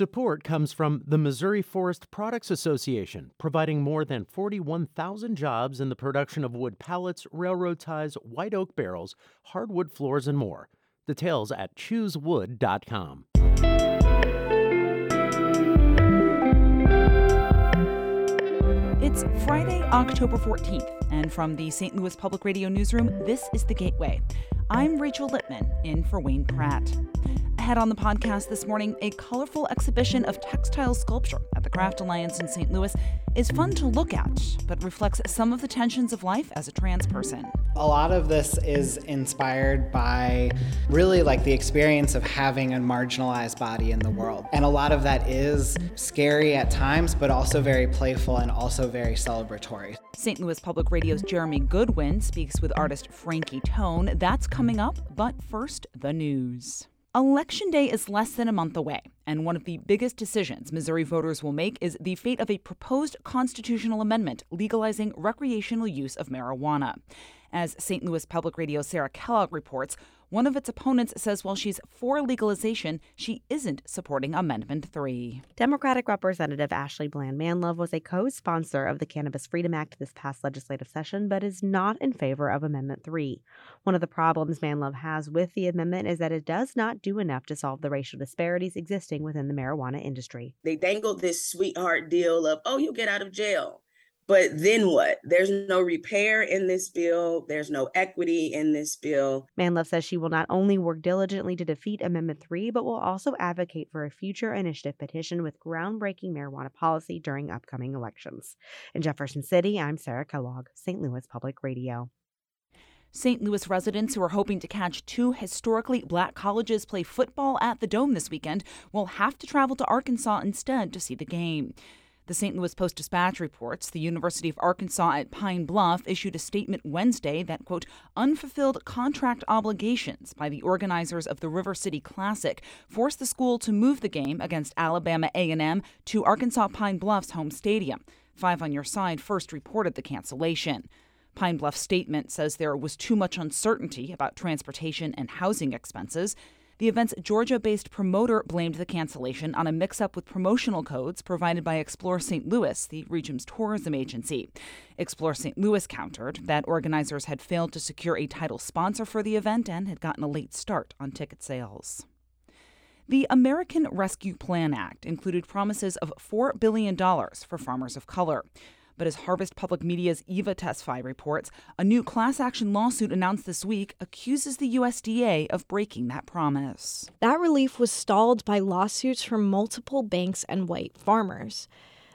Support comes from the Missouri Forest Products Association, providing more than 41,000 jobs in the production of wood pallets, railroad ties, white oak barrels, hardwood floors, and more. Details at choosewood.com. It's Friday, October 14th, and from the St. Louis Public Radio Newsroom, this is The Gateway. I'm Rachel Lippmann, in for Wayne Pratt. Ahead on the podcast this morning, a colorful exhibition of textile sculpture at the Craft Alliance in St. Louis is fun to look at, but reflects some of the tensions of life as a trans person. A lot of this is inspired by really like the experience of having a marginalized body in the world. And a lot of that is scary at times, but also very playful and also very celebratory. St. Louis Public Radio's Jeremy Goodwin speaks with artist Frankie Toan. That's coming up, but first, the news. Election Day is less than a month away, and one of the biggest decisions Missouri voters will make is the fate of a proposed constitutional amendment legalizing recreational use of marijuana. As St. Louis Public Radio Sarah Kellogg reports, one of its opponents says while she's for legalization, she isn't supporting Amendment 3. Democratic Representative Ashley Bland Manlove was a co sponsor of the Cannabis Freedom Act this past legislative session, but is not in favor of Amendment 3. One of the problems Manlove has with the amendment is that it does not do enough to solve the racial disparities existing within the marijuana industry. They dangled this sweetheart deal of, oh, you'll get out of jail. But then what? There's no repair in this bill. There's no equity in this bill. Manlove says she will not only work diligently to defeat Amendment 3, but will also advocate for a future initiative petition with groundbreaking marijuana policy during upcoming elections. In Jefferson City, I'm Sarah Kellogg, St. Louis Public Radio. St. Louis residents who are hoping to catch two historically black colleges play football at the Dome this weekend will have to travel to Arkansas instead to see the game. The St. Louis Post Dispatch reports the University of Arkansas at Pine Bluff issued a statement Wednesday that, quote, unfulfilled contract obligations by the organizers of the River City Classic forced the school to move the game against Alabama A&M to Arkansas Pine Bluff's home stadium. Five on Your Side first reported the cancellation. Pine Bluff's statement says there was too much uncertainty about transportation and housing expenses. The event's Georgia based promoter blamed the cancellation on a mix up with promotional codes provided by Explore St. Louis, the region's tourism agency. Explore St. Louis countered that organizers had failed to secure a title sponsor for the event and had gotten a late start on ticket sales. The American Rescue Plan Act included promises of $4 billion for farmers of color. But as Harvest Public Media's Eva Tesfaye reports, a new class action lawsuit announced this week accuses the USDA of breaking that promise. That relief was stalled by lawsuits from multiple banks and white farmers.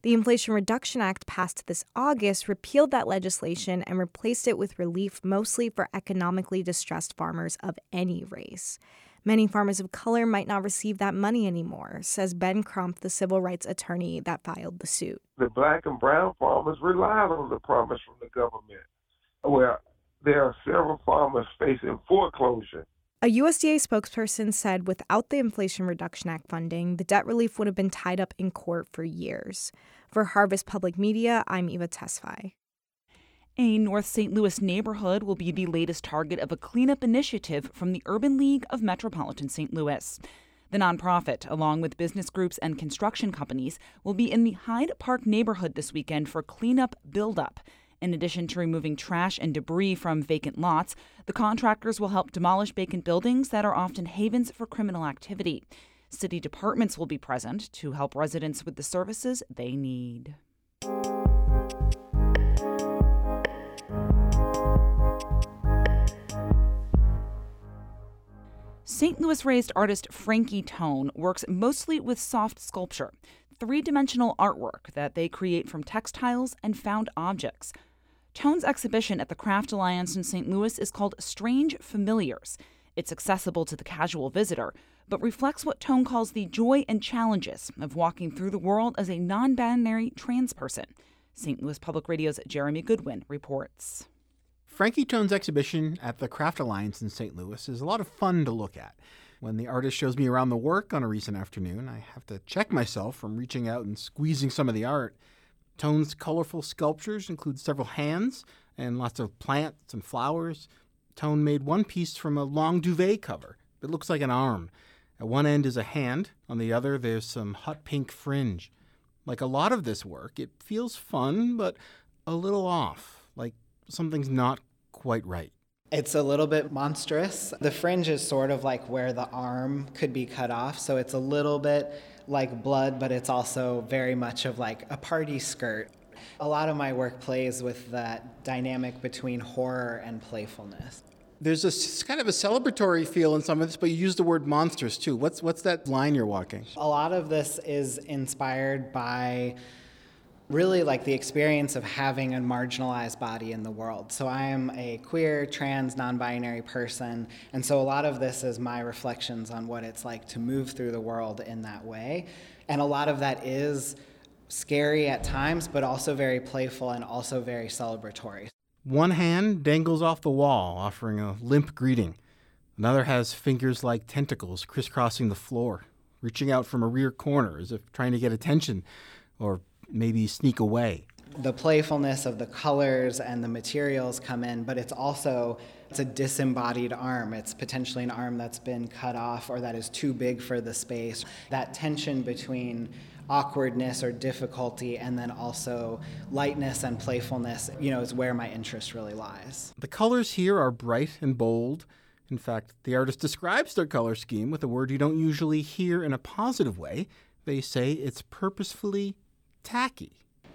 The Inflation Reduction Act passed this August repealed that legislation and replaced it with relief mostly for economically distressed farmers of any race. Many farmers of color might not receive that money anymore, says Ben Crump, the civil rights attorney that filed the suit. The black and brown farmers relied on the promise from the government. Well, there are several farmers facing foreclosure. A USDA spokesperson said without the Inflation Reduction Act funding, the debt relief would have been tied up in court for years. For Harvest Public Media, I'm Eva Tesfaye. A North St. Louis neighborhood will be the latest target of a cleanup initiative from the Urban League of Metropolitan St. Louis. The nonprofit, along with business groups and construction companies, will be in the Hyde Park neighborhood this weekend for cleanup buildup. In addition to removing trash and debris from vacant lots, the contractors will help demolish vacant buildings that are often havens for criminal activity. City departments will be present to help residents with the services they need. St. Louis raised artist Frankie Toan works mostly with soft sculpture, three dimensional artwork that they create from textiles and found objects. Toan's exhibition at the Craft Alliance in St. Louis is called Strange Familiars. It's accessible to the casual visitor, but reflects what Toan calls the joy and challenges of walking through the world as a non binary trans person. St. Louis Public Radio's Jeremy Goodwin reports. Frankie Toan's exhibition at the Craft Alliance in St. Louis is a lot of fun to look at. When the artist shows me around the work on a recent afternoon, I have to check myself from reaching out and squeezing some of the art. Toan's colorful sculptures include several hands and lots of plants and flowers. Toan made one piece from a long duvet cover. It looks like an arm. At one end is a hand, on the other, there's some hot pink fringe. Like a lot of this work, it feels fun, but a little off, like something's not quite right. It's a little bit monstrous. The fringe is sort of like where the arm could be cut off, so it's a little bit like blood, but it's also very much of like a party skirt. A lot of my work plays with that dynamic between horror and playfulness. There's a kind of a celebratory feel in some of this, but you use the word monsters too. What's what's that line you're walking? A lot of this is inspired by really like the experience of having a marginalized body in the world. So I am a queer, trans, non-binary person, and so a lot of this is my reflections on what it's like to move through the world in that way. And a lot of that is scary at times, but also very playful and also very celebratory. One hand dangles off the wall, offering a limp greeting. Another has fingers like tentacles crisscrossing the floor, reaching out from a rear corner as if trying to get attention or maybe sneak away. The playfulness of the colors and the materials come in, but it's also it's a disembodied arm. It's potentially an arm that's been cut off or that is too big for the space. That tension between awkwardness or difficulty and then also lightness and playfulness, you know, is where my interest really lies. The colors here are bright and bold. In fact, the artist describes their color scheme with a word you don't usually hear in a positive way. They say it's purposefully tacky.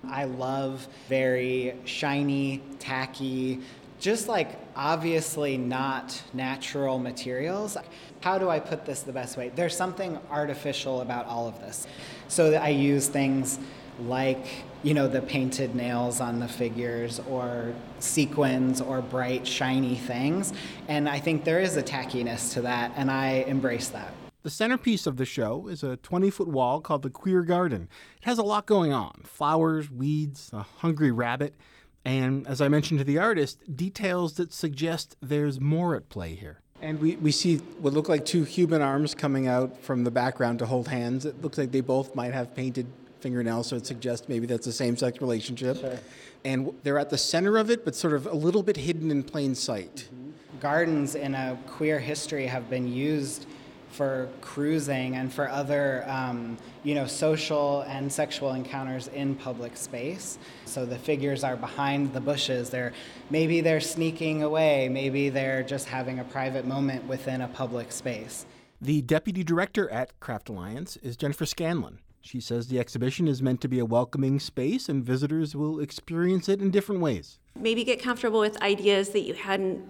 I love very shiny, tacky, just like obviously not natural materials. How do I put this the best way? There's something artificial about all of this. So I use things like, you know, the painted nails on the figures or sequins or bright, shiny things. And I think there is a tackiness to that, and I embrace that. The centerpiece of the show is a 20 foot wall called the Queer Garden. It has a lot going on flowers, weeds, a hungry rabbit, and, as I mentioned to the artist, details that suggest there's more at play here. And we, we see what look like two human arms coming out from the background to hold hands. It looks like they both might have painted fingernails, so it suggests maybe that's a same sex relationship. Sure. And they're at the center of it, but sort of a little bit hidden in plain sight. Mm-hmm. Gardens in a queer history have been used for cruising and for other, um, you know, social and sexual encounters in public space. So the figures are behind the bushes. They're maybe they're sneaking away. Maybe they're just having a private moment within a public space. The deputy director at Craft Alliance is Jennifer Scanlon. She says the exhibition is meant to be a welcoming space and visitors will experience it in different ways. Maybe get comfortable with ideas that you hadn't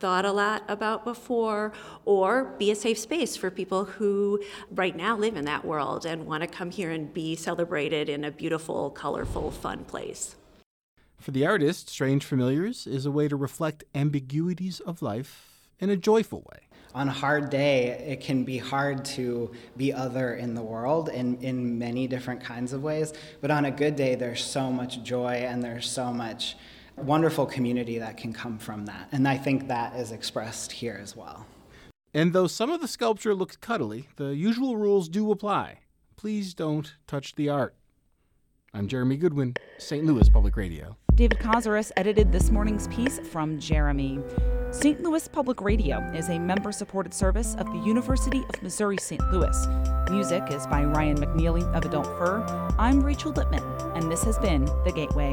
thought a lot about before, or be a safe space for people who right now live in that world and want to come here and be celebrated in a beautiful, colorful, fun place. For the artist, Strange Familiars is a way to reflect ambiguities of life in a joyful way. On a hard day, it can be hard to be other in the world in, in many different kinds of ways. But on a good day, there's so much joy and there's so much wonderful community that can come from that. And I think that is expressed here as well. And though some of the sculpture looks cuddly, the usual rules do apply. Please don't touch the art. I'm Jeremy Goodwin, St. Louis Public Radio. David Cazares edited this morning's piece from Jeremy. St. Louis Public Radio is a member supported service of the University of Missouri St. Louis. Music is by Ryan McNeely of Adult Fur. I'm Rachel Lippmann, and this has been The Gateway.